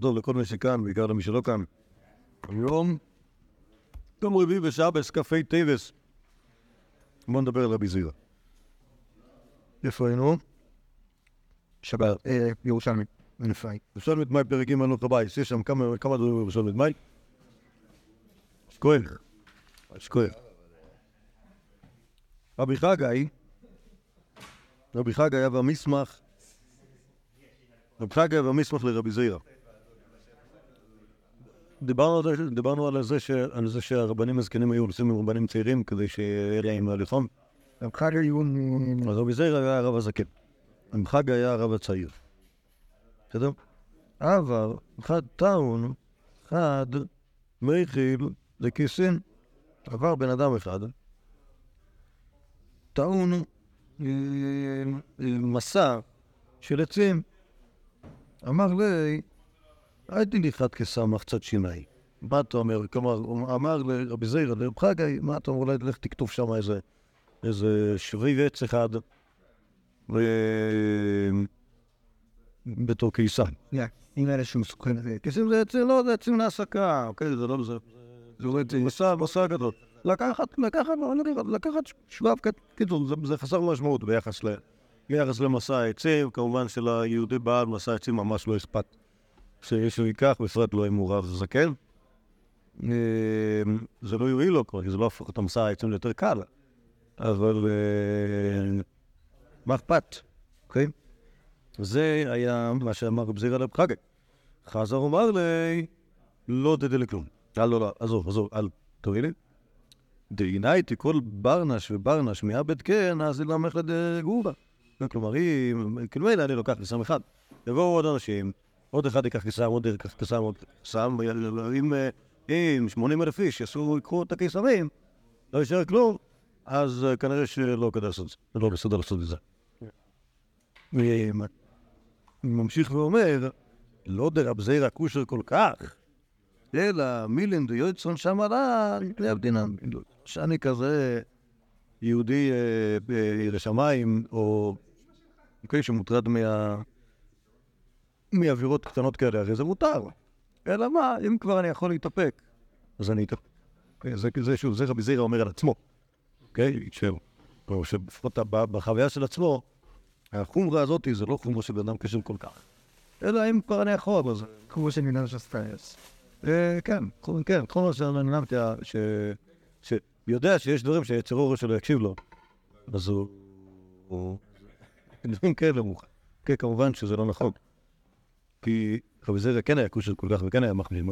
טוב לכל מי שכאן, בעיקר למי שלא כאן. היום, יום רביעי בשבס, כ"ה טייבס. בואו נדבר על רבי זירא. איפה היינו? שבת, אה, ירושלמי, מנפאי. ירושלמית מאי פרק ג' הלוך הבית. יש שם כמה דברים בירושלמית מאי. שכואל. שכואל. רבי חגי, רבי חגי היה במסמך, רבי חגי היה במסמך לרבי זירא. דיברנו על זה, דיברנו על זה, ש, על זה שהרבנים הזקנים היו עושים עם רבנים צעירים כדי שיהיה להם ללחום. גם חג היו... אז רבי זירא היה הרב הזקן. רבי חגי היה הרב הצעיר. בסדר? אבל אחד טעון, אחד מכיל לכיסין. עבר בן אדם אחד, טעון אה, אה, מסע של עצים. אמר לי, הייתי נכחת כסמך צד שיניים. מה אתה אומר? כלומר, הוא אמר לרבי זירא, לרב חגי, מה אתה אומר? אולי תלך תכתוב שם איזה, איזה שביב עץ אחד. בתור קיסר. אם אלה שהוא מסוכן את זה. עצים, לא, זה עצים להסקה, אוקיי? זה לא, זה... זה מסע, מסע גדול. לקחת, לקחת, לא לקחת, שבב, קיצור, זה, חסר משמעות ביחס למסע העצים, כמובן שליהודי בעל מסע העצים ממש לא אכפת שמישהו ייקח, בפרט לא אם הוא רב זקן. אה, זה לא יועיל לו כבר, כי זה לא הפוך את המסע העצים ליותר קל, אבל אה, מה אכפת, אוקיי? זה היה מה שאמר רב זירא לב חגי. חזר אמר לי, לא תדע לכלום. אל לא, לא, עזוב, עזוב, אל תוריד לי. דהינאיתי כל ברנש וברנש מעבד כן, אז ילמך לגובה. כלומר, אם, כאילו אני לוקח קיסם אחד. יבואו עוד אנשים, עוד אחד ייקח קיסם, עוד ייקח קיסם, עוד קיסם, אם, אם 80 אלף איש יעשו, יקחו את הקיסמים, לא יישאר כלום, אז כנראה שלא כדאי לעשות את זה, לא בסדר לעשות את זה. ממשיך ואומר, לא דרב זיירא כושר כל כך, אלא מילין דיוצרון שם עלה, להבדינן. שאני כזה יהודי ירא שמיים, או אוקיי, שמוטרד מה... מאווירות קטנות כאלה, הרי זה מותר. אלא מה, אם כבר אני יכול להתאפק, אז אני אתאפק. זה, זה שוב, זה רבי זירא אומר על עצמו, אוקיי? שלפחות בחוויה של עצמו, החומרה הזאת זה לא חומרה של בן אדם קשור כל כך. אלא אם כבר אני יכול, אז... כמו שנינן שספייס. כן, כן, כל מה שאני נמתי, שיודע שיש דברים שיצר אורו שלו יקשיב לו, אז הוא... דברים כאלה מוכן. כן, כמובן שזה לא נכון. כי רבי זרע כן היה כושר כל כך וכן היה מחמיר.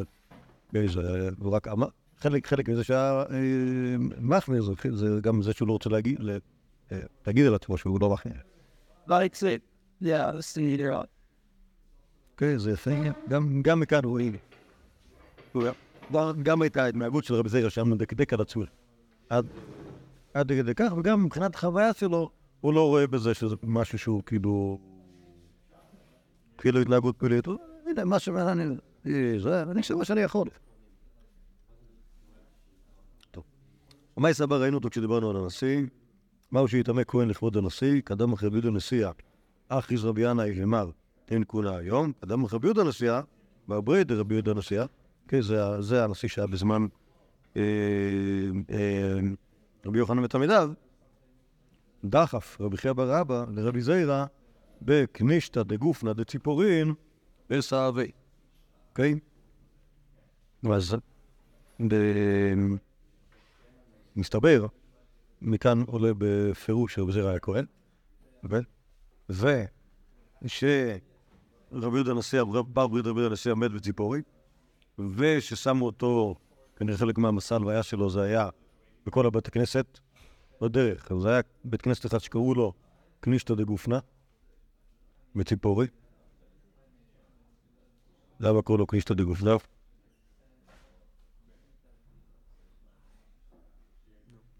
הוא רק אמר, חלק, חלק מזה שהיה מחמיר זה גם זה שהוא לא רוצה להגיד, להגיד על עצמו שהוא לא מחמיר. כן, זה יפה. גם מכאן רואים. גם הייתה ההתנהגות של רבי זירא שם מדקדק על עצמו. עד כדי כך, וגם מבחינת החוויה שלו, הוא לא רואה בזה שזה משהו שהוא כאילו... כאילו התנהגות פלילית. הנה, מה שמעניין, זה, אני חושב מה שאני יכול. טוב. ומה יסבא ראינו אותו כשדיברנו על הנשיא? מהו שיטמא כהן לכבוד הנשיא? קדם אחרי ביודו נשיאה. אך איז רבי ינאי אמר, אין כולה היום. קדם אחרי ביודו נשיאה, ברברי דרבי יהודה נשיאה. כן, זה, הנשיא שהיה בזמן אה, אה, רבי יוחנן ותלמידיו, דחף רבי חייא בר אבא לרבי זיירא בקנישתא דגופנא דציפורין בסעבי. אוקיי? אז מסתבר, מכאן עולה בפירוש שרבי זיירא היה כהן, ושרבי יהודה הנשיא, בר ברית רבי יהודה הנשיא עמד בציפורי, וששמו אותו, כנראה חלק מהמסע הלוויה שלו זה היה בכל הבית הכנסת בדרך. זה היה בית כנסת אחד שקראו לו קנישתא דגופנא, בציפורי. למה קראו לו קנישתא דגופנא?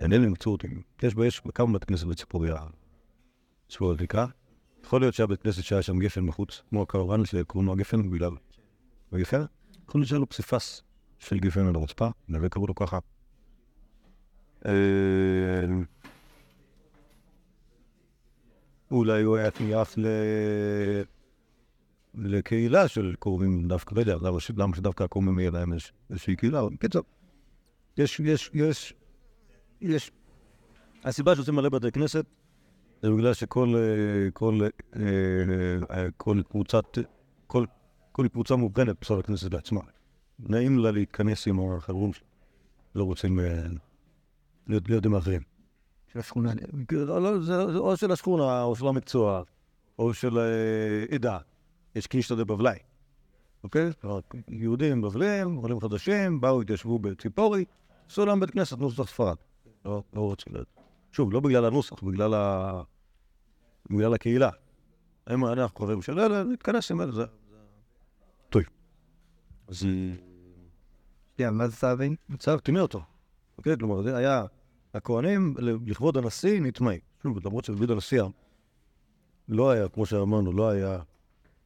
אינני מצאו אותי. יש יש כמה בית כנסת בציפורי שבוע הדליקה. יכול להיות שהיה בית כנסת שהיה שם גפן מחוץ, כמו הקרוון שקוראים לו הגפן בגלל הגפן. יכול להיות שהיה לו פסיפס של גפן על הרצפה, נראה קראו לו ככה. אולי הוא היה תניח לקהילה של קרובים דווקא, לא יודע, למה למה שדווקא הקרובים יהיה להם איז- איזושהי קהילה, אבל בקיצור, יש, יש, יש, יש, הסיבה שעושים מלא בתי כנסת זה בגלל שכל אה, כל, אה, אה, כל קבוצת, כל, כל קבוצה מובחנת בסוף הכנסת בעצמה. נעים לה להתכנס עם החברים שלה, לא רוצים להיות, עם האחרים. של השכונה. לא, לא, זה, זה או של השכונה, או של המקצוע, או של אה, עדה. יש קישתא דבבלי, אוקיי? יהודים בבלים, עולים חדשים, באו, התיישבו בציפורי, עשו להם בית כנסת נוסח ספרד. לא, לא רוצים ל... שוב, לא בגלל הנוסח, בגלל, ה... בגלל הקהילה. הם אנחנו חברים של אלה, נתכנס עם אלה, זה... טוב. אז כן, מה זה סאבין? צו, תמנה אותו. אוקיי? כלומר, זה היה הכהנים לכבוד הנשיא נטמאים. שוב, למרות שדוד הנשיא לא היה, כמו שאמרנו, לא היה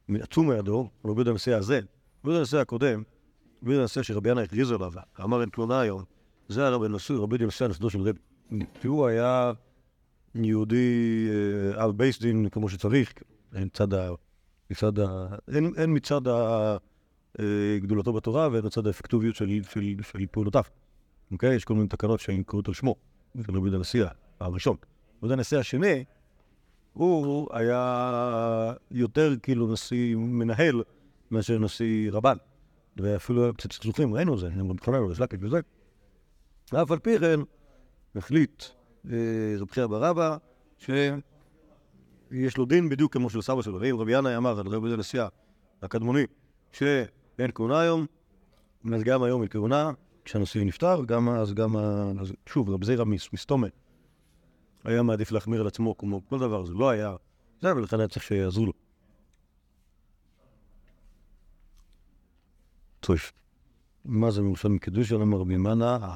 עצום מהדור, אבל דוד הנשיא הזה, דוד הנשיא הקודם, דוד הנשיא שרבי ינא הכריז עליו, אמר אין תלונה היום, זה היה רבי נשיא, רבי הנשיא הנשיא של רבי. כי הוא היה יהודי אה, על בייס דין כמו שצריך, מצד ה... מצד ה... אין, אין מצד ה... אה, גדולתו בתורה והן מצד האפקטיביות של, של, של פעולותיו. אוקיי? יש כל מיני תקנות שהן קוראות על שמו, של רבי יהודה הנשיא הראשון. רבי יהודה הנשיא השני, הוא היה יותר כאילו נשיא מנהל מאשר נשיא רבן. ואפילו היה קצת סכסוכים, ראינו את זה, הם מתחמם, זלקת וזה. ואף על פי כן, החליט אה, רבי חייא בר אבא, שיש לו דין בדיוק כמו של סבא שלו. ואם רבי ינאי אמר על רבי הנשיא הקדמוני, שאין כהונה היום, אז גם היום אין כהונה, כשהנשיא נפטר, גם אז גם, ה- שוב, רבי זירא מס- מסתומה היה מעדיף להחמיר על עצמו כמו כל דבר, זה לא היה, זה, ולכן היה צריך שיעזרו לו. טוב, מה זה מירושלים קידושין אמר רבי מנה?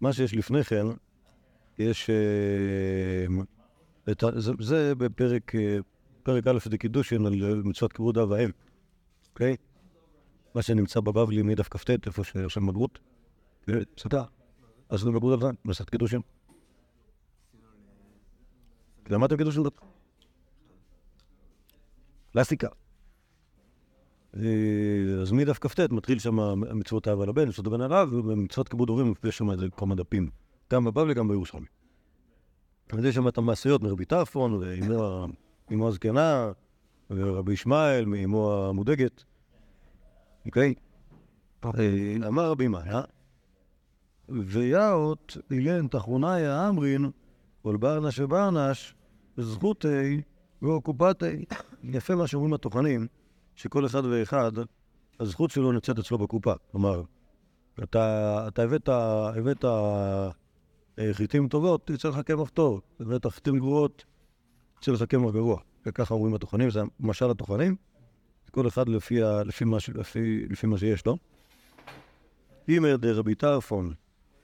מה שיש לפני כן, יש, אה, את זה, זה בפרק אה, פרק א' דקידושין על מצוות כיבוד אב ואם. אוקיי? מה שנמצא בבבלי מדף כ"ט, איפה שיושב בגרות. סליחה. אז זה על זה, מסכת קידושים. למדתם קידושים? קלאסיקה. אה, אז מדף כ"ט מתחיל שם מצוות האב על הבן, מצוות הבן עליו, ובמצוות כיבוד הורים יש שם איזה כמה דפים. גם בבבלי, גם בירושלמי. אז יש שם את המעשיות מרבי טרפון, ואימו הזקנה, ורבי ישמעאל, מאמו המודאגת. אוקיי? אמר רבי מאיה, ויאות אילן תחרוניה אמרין, כל ברנש וברנש, זכותי ואוקופתי. יפה מה שאומרים הטוחנים, שכל אחד ואחד, הזכות שלו נמצאת אצלו בקופה. כלומר, אתה, אתה הבאת, הבאת אה, חיטים טובות, יצא לך קמח טוב. הבאת חיטים גרועות, יצא לך קמח גרוע. וככה אומרים הטוחנים, זה משל הטוחנים. כל אחד לפי, ה, לפי, מה, לפי, לפי מה שיש לו. אימר דרבי טרפון,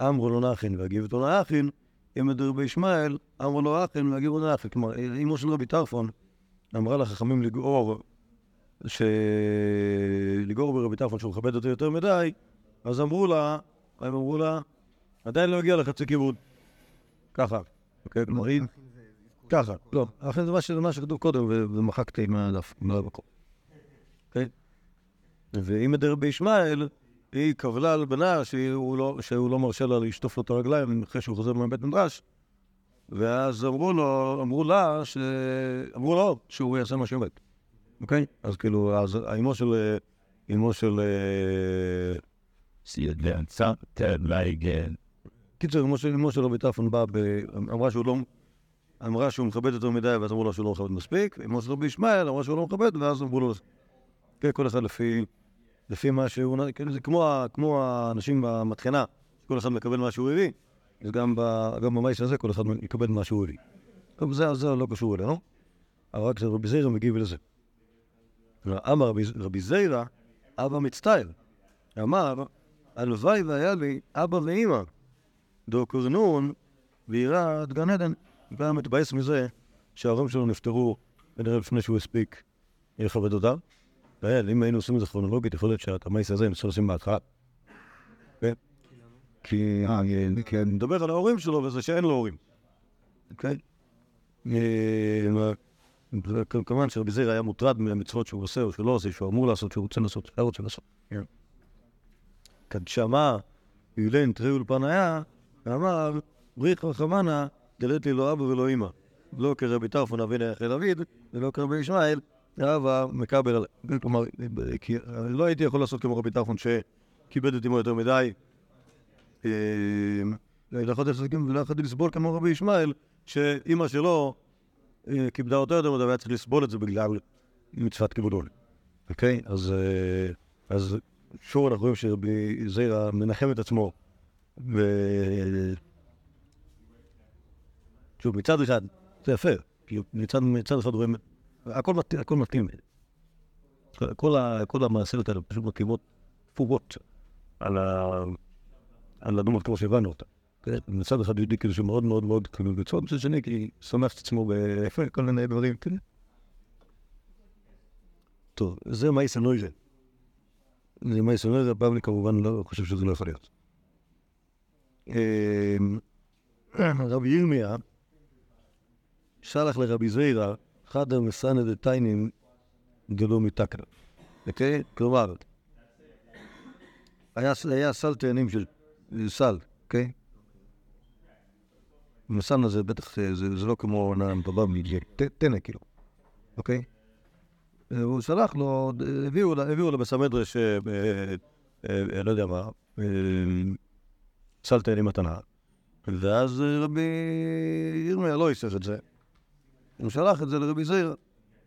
אמרו לו נכין והגיבתו לאחין, אימר דרבי ישמעאל, אמרו לו אחין והגיבו לאחין. כלומר, אימו של רבי טרפון אמרה לחכמים לגעור, ש... לגעור ברבי טרפון שהוא מכבד אותו יותר מדי, אז אמרו לה, הם אמרו לה, עדיין לא הגיע לחצי כיבוד. ככה. אוקיי, כלומר, היא... ככה, לא, אחרי זה מה שכתוב קודם, ומחקתי מהדף, מהמקום. אוקיי? ואם דרבי ישמעאל, היא קבלה על בנה שהוא לא, שהוא לא מרשה לה לשטוף לו את הרגליים אחרי שהוא חוזר מבית מדרש. ואז אמרו לו, אמרו לה, ש... אמרו לו שהוא יעשה מה שאומר. אוקיי? אז כאילו, אז אמו של... אמו של... אה. קיצור, אמו של, רבי טרפון באה, אמרה שהוא לא... אמרה שהוא מכבד יותר מדי, ואז אמרו לו שהוא לא מכבד מספיק. אמו של רבי ישמעאל אמרה שהוא לא מכבד, ואז אמרו לו... כן, כל אחד לפי... לפי מה שהוא... כאילו, זה כמו, כמו האנשים במטחנה, כל אחד מקבל מה שהוא הביא, אז גם, גם במאיס הזה כל אחד יקבל מה שהוא הביא. טוב, זה, זה לא קשור אלינו, אבל רק רבי זיירה מגיב לזה. אמר רבי, רבי זיירה, אבא מצטער. אמר, הלוואי והיה לי אבא ואימא, דו קורנון ויראת גן עדן. והיה מתבאס מזה שההורים שלו נפטרו כנראה לפני שהוא הספיק לכבד אותם. אם היינו עושים את זה כרונולוגית, יכול להיות שאת המייס הזה נצטרך לשים בהתחלה. כן? כי כי אני מדבר על ההורים שלו וזה שאין לו הורים. כן? אה, כמובן שרבי זירא היה מוטרד מהמצוות שהוא עושה או שהוא לא עושה, שהוא אמור לעשות, שהוא רוצה לעשות, שהוא רוצה לעשות. כן. כד שמע אילן תראי אולפניה, אמר, בריך רחמנה, דלת לי לא אבא ולא אמא. לא כרבי טרפון אבינו יחי דוד, ולא כרבי ישמעאל, אבא מקבל עליה. כלומר, כי לא הייתי יכול לעשות כמו רבי טרפון שכיבד את אמו יותר מדי. אה, לא יכולתי לסבול כמו רבי ישמעאל, שאימא שלו אה, כיבדה אותו יותר מדי והיה צריך לסבול את זה בגלל מצוות כיבודו. אוקיי? אז, אה, אז שוב אנחנו רואים שרבי זיירה מנחם את עצמו. שוב, מצד אחד, זה יפה, כאילו, מצד, אחד רואים, הכל, מת, הכל מתאים. כל, ה, כל המעשיות האלה פשוט מתאימות תפוגות על, ה, על הדמות כמו שהבנו אותה. כן? מצד אחד יהודי כאילו שמאוד מאוד מאוד כאילו בצורה, מצד שני כי שמח את עצמו בכל מיני דברים, כן? טוב, זה מייסה נויזן. זה מייסה נויזן, בבלי כמובן לא חושב שזה לא יכול להיות. אמ, רבי ירמיה שלח לרבי זיירה חדר מסנא דתיינים גלו מתקנה. אוקיי? כלומר, היה, היה סל תאנים של סל, אוקיי? מסנא זה בטח, זה, זה לא כמו בבבלי, זה טנא כאילו, אוקיי? והוא שלח לו, הביאו, הביאו לבסמדרש, אה, אה, אה, לא יודע מה, אה, סל תאנים מתנה. ואז אה, רבי ירמיה לא איסף את זה. הוא שלח את זה לרבי זיירה.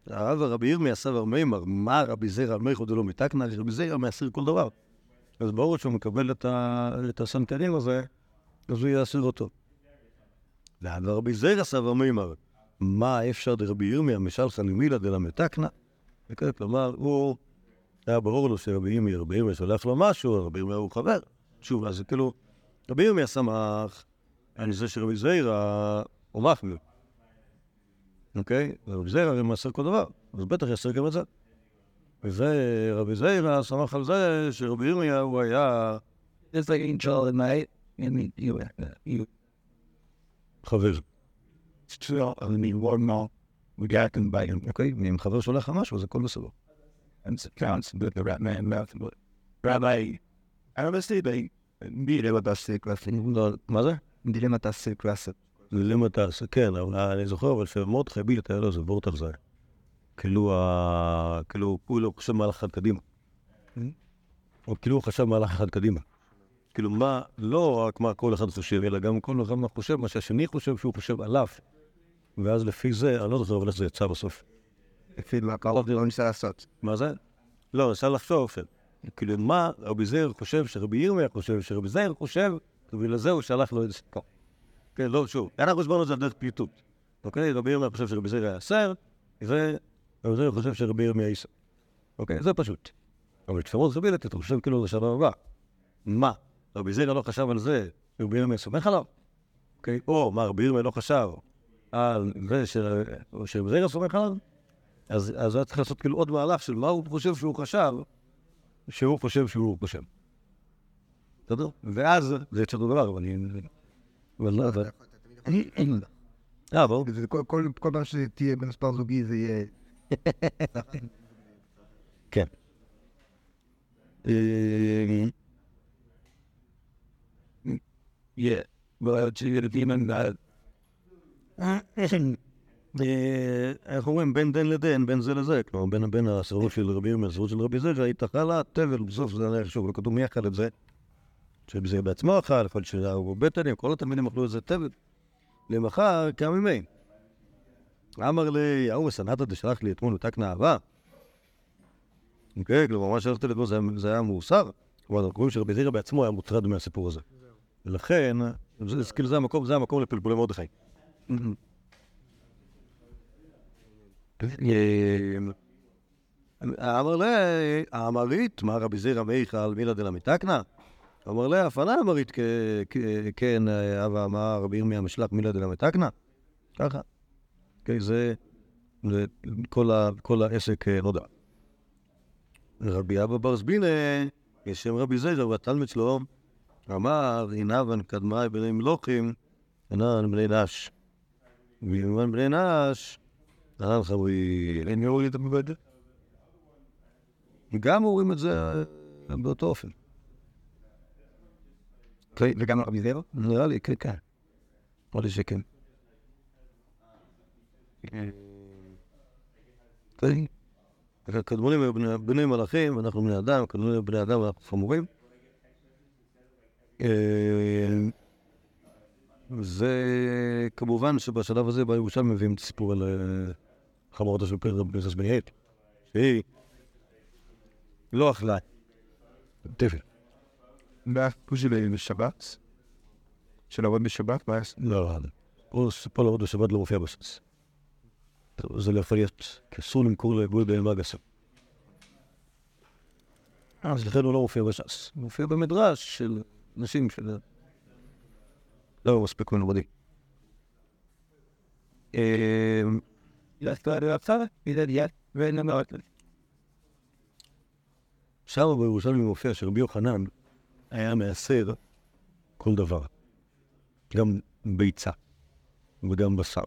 הרב רבי ירמיה סבר מימר, מה רבי זיירה מיכו דלא מתקנה? רבי זיירה מאסיר כל דבר. אז ברור שהוא מקבל את, הסנטנים הזה, אז הוא יאסיר אותו. והרב רבי זיירה סבר מימר, מה אפשר דרבי ירמיה משלחה למילה דלא מתקנה? וכן, כלומר, הוא, היה ברור לו שרבי ירמיה, רבי ירמיה שולח לו משהו, רבי ירמיה הוא חבר. שוב, אז כאילו, רבי ירמיה שמח על זה שרבי זיירה הוא מחמיר. אוקיי? ורבי זיירה הרי מעשר כל דבר, אז בטח יעשר גם את זה. וזה, רבי זיירה שמח על זה שרבי ירמיה הוא היה חבר. אוקיי? ואם חבר שולח לך משהו, אז הכל בסדר. מה זה? דילמת. למה? כן, אבל אני זוכר אבל שמרדכי בילט היה לו איזה וורט על זה. כאילו, כאילו, הוא לא חושב מהלך אחד קדימה. או כאילו הוא חשב מהלך אחד קדימה. כאילו, מה, לא רק מה כל אחד חושב, אלא גם כל אחד מה חושב, מה שהשני חושב שהוא חושב עליו. ואז לפי זה, אני לא זוכר אבל איך זה יצא בסוף. לפי מה קרוב לא ניסה לעשות. מה זה? לא, אפשר לחשוב, ש- כאילו, מה רבי זאיר חושב שרבי ירמיה חושב, שרבי זאיר חושב, ובגלל זה הוא שלח לו איזה סיפור. כן, לא, שוב, אנחנו הסברנו את זה על דרך פליטות. אוקיי? רבי ירמיה חושב שרבי זאיר היה סר, ורבי זאיר חושב שרבי ירמיה איסר. אוקיי? זה פשוט. אבל כשאמרו חבילת, אתה חושב כאילו לשלב הבא. מה? רבי זאיר לא חשב על זה, רבי ירמיה סומך עליו? אוקיי? או מה, רבי ירמיה לא חשב על זה שרבי זאיר סומך עליו? אז היה צריך לעשות כאילו עוד מהלך של מה הוא חושב שהוא חשב, שהוא חושב שהוא חושב. בסדר? ואז זה יצא אותו דבר, אבל אני... אבל לא, אבל... אה, ברור. זה כל- פעם שתהיה במספר זוגי זה יהיה... כן. Yeah. Well, אנחנו אומרים בין דן לדן, בין זה לזה, כלומר בין הסירוב של רבי ירמיה לסירוב של רבי זרע, היא תאכל תבל, בסוף זה היה שוב, לא כתוב מי אכל את זה, זרע בעצמו אכל, יכול להיות שהיו בטנים, כל התלמידים אכלו את זה תבל. למחר קם ממי. אמר לי, ההוא מסנתא דשלח לי אתמול ותקנה אהבה. אוקיי, כלומר, מה שהלכתי אתמול זה היה- מאוסר. כלומר, אנחנו רואים שרבי זרע בעצמו היה מוטרד מהסיפור הזה. ולכן, כאילו זה המקום, זה המקום לפלפולי מרדכי. אמר לי, האמרית, מה רבי זירא מיכל מילא דלה מתקנה? אמר אף אינה אמרית כן, אבא אמר רבי ירמיה משלח מילא דלה מתקנה? ככה. אוקיי, זה זה כל העסק אה, נודע. רבי אבא בר זבינה, כשם רבי זירא והתלמיד שלו, אמר, הנה קדמי בני מלוכים, אינן בני נש. ואם בני נש, הרב חבוי, אין יורי את המבד? גם אומרים את זה אה, באותו אופן. וגם רבי זרע? נראה לי, כן, כן. נראה לי שכן. כן. הקדמונים היו בני- מלאכים, ואנחנו בני אדם, הקדמונים היו בני אדם ואנחנו חמורים. אה, זה כמובן שבשלב הזה בירושלים מביאים את הסיפור על אה, חמורתו פרק פרינסס בן שהיא לא אכלה תפל. והסיפור של בשבת? של לעבוד בשבת? מה היה? לא, לא, לא. פה- פה לעבוד בשבת לא מופיע בש"ס. זה לא להיות, כי אסור למכור לבוי בהמה גסה. אז לכן הוא לא מופיע בש"ס. הוא מופיע במדרש של נשים של... לא מספיק מלומדים. אמ, שם בירושלים מופיע שרבי יוחנן היה מעשר כל דבר. גם ביצה וגם בשר.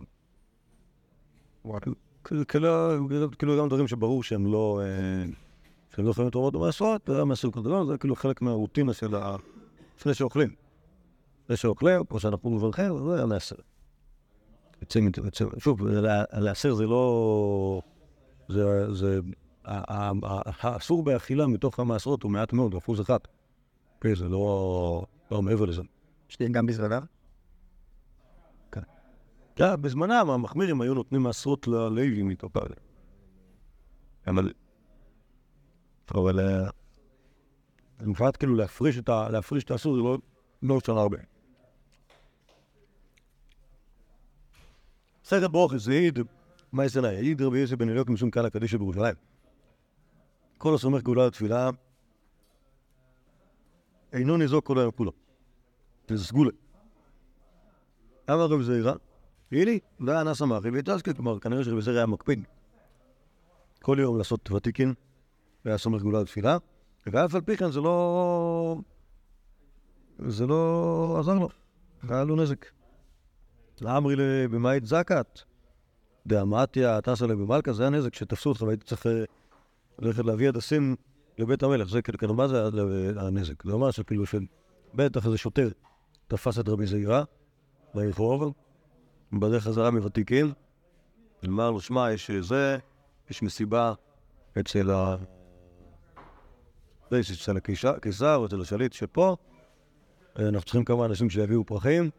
כאילו- גם דברים שברור שהם לא... אה, שהם לא יכולים לתרומות במעשרות, והיה מעשר כל דבר, זה כאילו חלק מהרוטינה של ה... לפני שאוכלים. לפני שאוכלים, כמו שאנחנו מברכים, זה היה מעשר. שוב, לה- לעשר זה לא... זה... זה... האסור באכילה מתוך המעשרות הוא מעט מאוד, אחוז אחד. כן, זה לא... לא מעבר לזה. שתהיה גם בזרעיו? כן, בזמנם המחמירים היו נותנים מעשרות ללוי מתוך ה... אבל... אבל... אה, מבחינת כאילו להפריש את ה... להפריש את האסור זה לא... לא שנה הרבה. סרט ברוכס זה העיד, מה יסנה? העיד רבי יוסף בן אליוק משום קהל הקדישא בירושלים. כל הסומך גאולה לתפילה אינו ניזוק כל היום כולו. זה סגולה. אמר רבי זעירא, הילי, והיה נס המחי והתעסקי, כלומר, כנראה שרבי זעירא היה מקפיד כל יום לעשות ותיקין, והיה סומך גאולה לתפילה, ואף על פי כן זה לא... זה לא עזר לו, היה לו נזק. לאמרי לבמאית זקת, דאמתיה טסה לבמלכה, זה הנזק שתפסו אותך והיית צריך אה, ללכת להביא הדסים לבית המלך, זה כאילו, כאילו, מה זה הנזק? זה ממש כאילו בטח איזה שוטר תפס את רבי זעירא ברחוב, בדרך חזרה מוותיקין, אמר לו, שמע, יש זה, יש מסיבה אצל ה... זה, אצל הקיסר, אצל השליט שפה, אנחנו צריכים כמה אנשים שיביאו פרחים,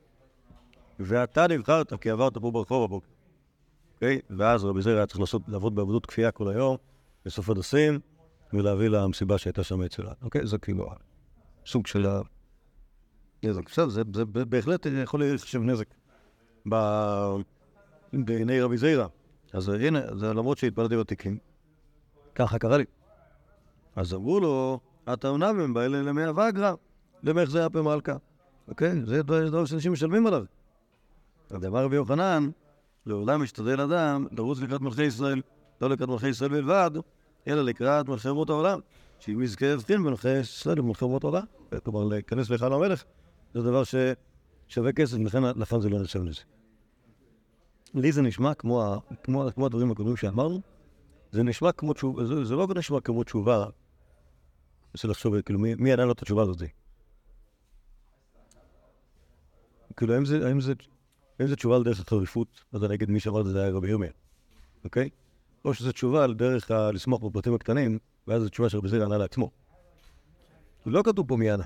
ואתה נבחרת כי עברת פה ברחוב הבוקר. אוקיי? ואז רבי זעיר היה צריך לעבוד בעבודות כפייה כל היום, לאסוף הדסים, ולהביא למסיבה שהייתה שם אצלה. אוקיי? זה כאילו סוג של. נזק. בסדר, זה, זה בהחלט יכול להיחשב נזק בעיני רבי זעירא. אז הנה, זה למרות שהתפללתי בתיקים, ככה קרה לי. אז אמרו לו, אתה אומנם בא אלה למי אבגרא, למך זה אפי מלכה. אוקיי? זה דבר שאנשים משלמים עליו. אז אמר רבי יוחנן, לעולם משתדל אדם לרוץ לקראת מלכי ישראל, לא לקראת מלכי ישראל בלבד, אלא לקראת מלכי אומות העולם. שאם יזכה יבחין במלכי ישראל ומלכי אומות העולם. כלומר, להיכנס להיכל המלך, זה דבר ששווה כסף, לכן לכן זה לא נחשב לזה. לי זה נשמע כמו, כמו, כמו הדברים הקודמים שאמרנו, זה נשמע כמו תשובה, זה, זה לא נשמע כמו תשובה, של לחשוב, כאילו, מי, מי ענה לו את התשובה הזאת? כאילו, האם זה, האם זה, האם זה תשובה על דרך החריפות, אז אני אגיד מי שאמר את זה היה רבי ירמיה, אוקיי? או שזו תשובה על דרך ה- לשמוח בפרטים הקטנים, ואז זו תשובה שרבי זיר ענה לעצמו. לא כתוב פה מי ענה.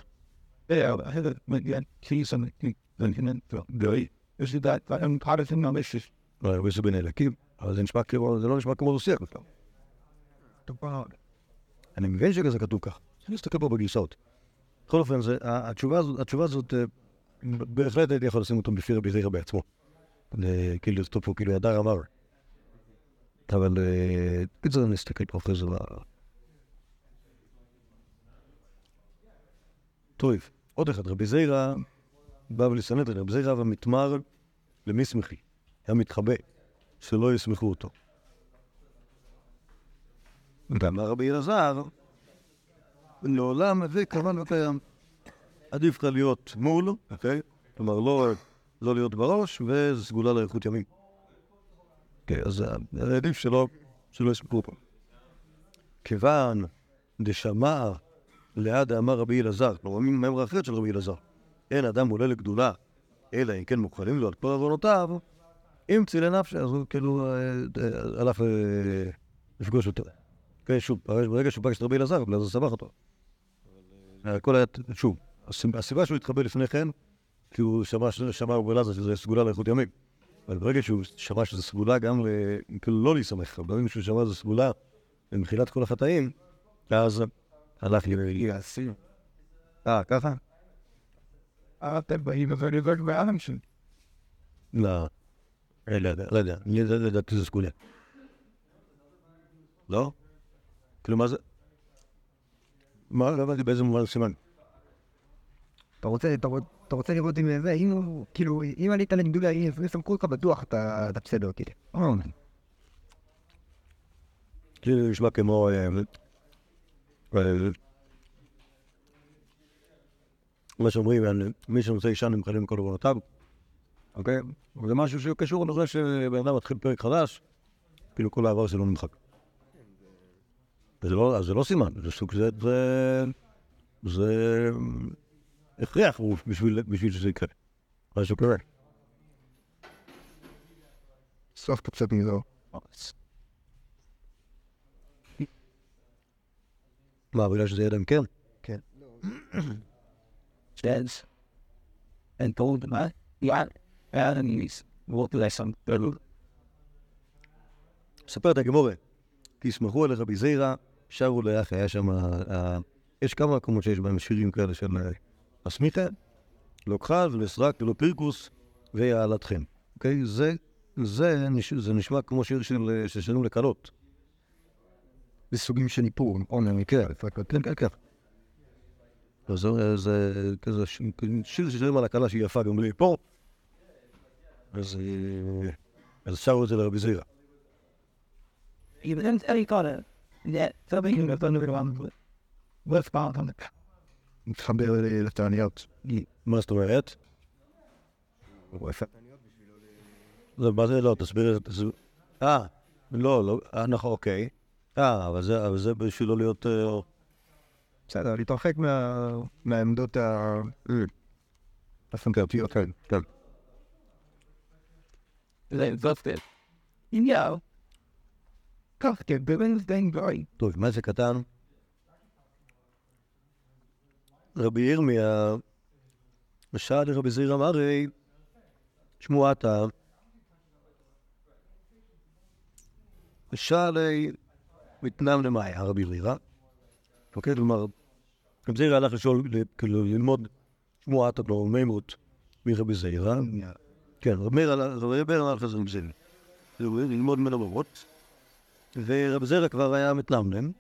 יש לי דעת, ואני מתחרט עם. לא, רבי יוסף בן אליקים, אבל זה נשמע כמו, זה לא נשמע כמו דו-שיח בכלל. אני מבין שזה כתוב כך. אני מסתכל פה בגרסאות. בכל אופן, זה, התשובה הזאת, אה, בהחלט הייתי יכול לשים אותו בפי רבי זירא בעצמו. אה, כאילו, לכתוב פה, כאילו, הדר אמר. אבל, אה, בקיצור, פה אחרי זה. טוב, עוד אחד, רבי זירא בא ולסנדרין, רבי זירא והמתמר למי שמחי? היה מתחבא, שלא יסמכו אותו. ואמר רבי אלעזר, לעולם הביא כמובן וקיים. עדיף לך להיות מול, אוקיי? כלומר, לא, לא להיות בראש, וסגולה לאיכות ימים. כן, אז עדיף שלא, שלא יספרו פה. כיוון דשמע ליד אמר רבי אלעזר, כלומר מימרה אחרת של רבי אלעזר, אין אדם עולה לגדולה, אלא אם כן מוכנים לו על כל עוונותיו, אם צילי נפשי, אז הוא כאילו אה, אה, הלך אה, לפגוש אותו. כן, שוב, ברגע שהוא פגש את רבי אלעזר, רבי אלעזר סבך אותו. הכל היה, שוב, הסיב- הסיבה שהוא התחבא לפני כן, כי הוא שמע רבי אלעזר שזה סגולה לאיכות ימים. אבל ברגע שהוא שמע שזה סגולה גם, ל- כאילו לא להיסמך, אבל ברגע שהוא שמע שזה סגולה למחילת כל החטאים, אז הלך ל... יעשי. אה, ככה? אתם באים ולבק בעם שלי. לא. אה, לא יודע, לא יודע. לא לדעתי זה סגולה. לא? כאילו, מה זה? מה, לא הבנתי באיזה מובן סימן. אתה רוצה, אתה, רוצ- אתה רוצה לראות אם זה, אם הוא, כאילו, אם עלית לגדולה, אם יסמכו אותך בטוח, אתה, בסדר, כאילו. כאילו, נשמע כמו... מה שאומרים, מי שרוצה אישה נמחלים כל עוונותיו, אוקיי? זה משהו שקשור לזה שבן אדם מתחיל פרק חדש, כאילו כל העבר שלו נמחק. אז זה לא סימן, זה סוג זה, זה, זה הכרח בשביל, בשביל שזה יקרה. מה שקורה. סוף קצת מזו. מה, בגלל שזה ידע אם כן? and told him, yeah, and he's walked like some little מספרת הגמורה, תסמכו על רבי זיירא, שרו לאח, היה שם, אה, יש כמה מקומות שיש בהם שירים כאלה של אה, הסמיכה, לא כחל ולא סרק ולא פירקוס ויעלתכם. אוקיי? זה, זה, זה נשמע כמו שיר של, שירים לקלות. זה סוגים של איפור, נכון? כן, כן, כן, כן. אז זה, זה כזה ש- שיר ששרים על הקלה שהיא יפה גם בלי פה. אז, אז שרו את זה לרבי זיירא. even then he got it. Yeah, the thunder around with with bound on the מתחבר לתעניות. מה זאת אומרת? זה, מה זה לא? תסביר את זה. אה, לא, לא, אה, נכון, אוקיי. אה, אבל זה, אבל זה בשביל לא להיות... אה, בסדר, להתרחק מה- מהעמדות ה... הפנטרטיות. כן, כן. כן, טוב, מה זה קטן? רבי ירמיה, שאל לרבי זעיר אמרי, שמועתה, שאלי מתנם למאי, הרבי זעירא. אוקיי, כלומר, רבי זעירא הלך לשאול, כאילו, ללמוד שמועתה, כלומר, מימות מרבי זעירא. כן, רבי מאיר הלך- רבי הלך לרבי זעירא. ללמוד ממנו במות. ורב זרע כבר היה מתנמנם,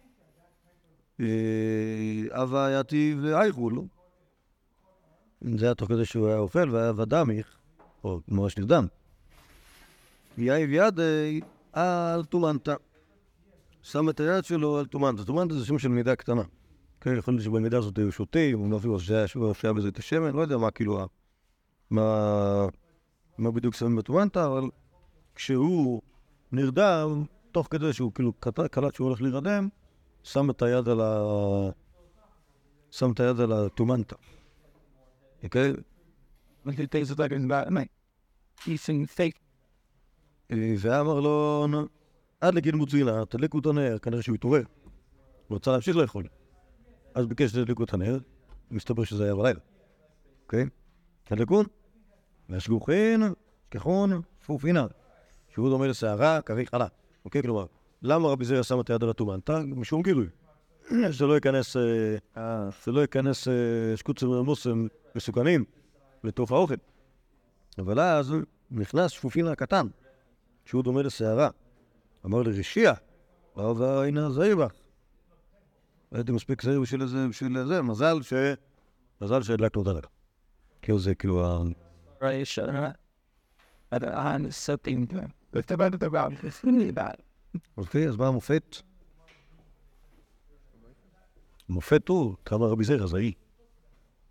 אבה יתי ואייכול. זה היה תוך כדי שהוא היה אופל והיה ודמיך, או ממש נרדם. יאי וידי על טומנטה. שם את היד שלו על טומנטה. טומנטה זה שם של מידה קטנה. כן, יכול להיות שבמידה הזאת היו שותים, או אפילו שהיה שהיה בזה את השמן, לא יודע מה כאילו, מה, מה בדיוק שמים בטומנטה, אבל כשהוא נרדם, תוך כדי שהוא כאילו קלט שהוא הולך להירדם, שם את היד על ה... שם את היד על הטומנטה. אוקיי? אה, ואמר לו, "נו, עד לגיל מוצינה, תדליקו את הנר, כנראה שהוא התעורר. הוא רצה להמשיך לאכול. אז ביקש שתדליקו את הנר, מסתבר שזה היה בלילה. אוקיי? תדלקון, והשגוחין, שכחון, פופינה. שהוא דומה לסערה, קרי חלה. אוקיי? כלומר, למה רבי זרע שם את היד על הטומנטה? משום גילוי. שלא ייכנס, אה, שלא ייכנס אה, שקוצים ומוסם מסוכנים לתוך האוכל. אבל אז נכנס שפופינה הקטן, שהוא דומה לסערה. אמר לרשיע, אבל הנה זעיר בך. הייתי מספיק זעיר בשביל זה, בשביל זה, מזל ש... מזל שהדלקנו את הדלק. כאילו זה כאילו ה... right shut up. But I'm something with אוקיי, אז מה המופת? המופת הוא כמה רבי זרע זעי.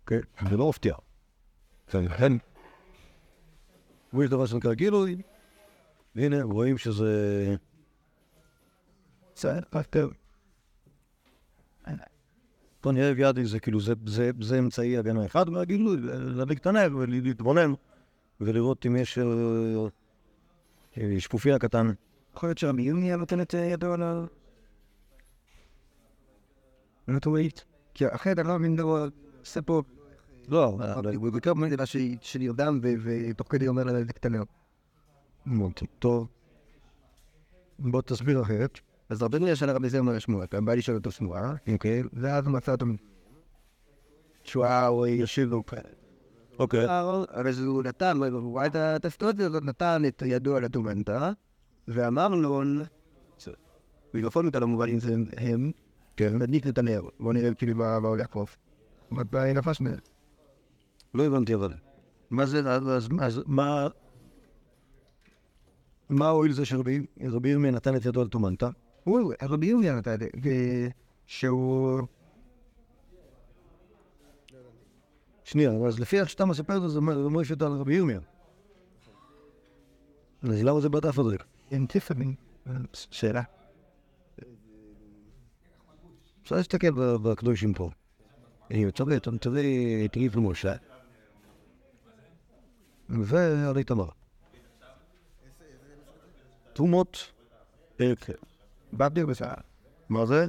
אוקיי? זה לא מפתיע. ולכן, יש דבר שנקרא גילוי, והנה, רואים שזה... פה נראה ויאדי זה כאילו, זה, זה, זה אמצעי הגנה אחד, והגילוי, להדליק את הנר ולהתבונן ולראות אם יש אה, אה, שפופיה קטן. יכול להיות שהמיון היה נותן את ידו על ה... על הטורית? כי אחרת אני לא מבין דבר, עושה פה... לא, הוא בעיקר מדינה שנרדם ו- ותוך כדי אומר הנר. מאוד טוב. בוא תסביר אחרת. אז הרבה דברים ישנה רבי זרמן לשמוע, אתה בא לשאול אותו שמועה, אוקיי. ואז הוא מצא אותו תשועה או ישיב לו אוקיי. אז הוא נתן, הוא ראה את הטסטות הזאת, נתן את ידו על הטומנטה, ואמר לו, מיקרופון אותה למובן אם זה הם, נדליק את הנר, בוא נראה כאילו מה הולך פה. מתי נפש מהם. לא הבנתי אבל. מה זה, אז, מה... מה הועיל זה שרבי רבי ירמיה נתן את ידו על טומנטה? הוא, רבי ירמיה נתן את זה, שהוא... שנייה, אז לפי איך שאתה מספר את זה, זה מויף את על רבי ירמיה. אז למה זה בדף הזה? אנטיפמי. שאלה. אפשר להסתכל בקדושים פה. אתה תראה את ריב למשה. ועל איתמר. תרומות. מה זה?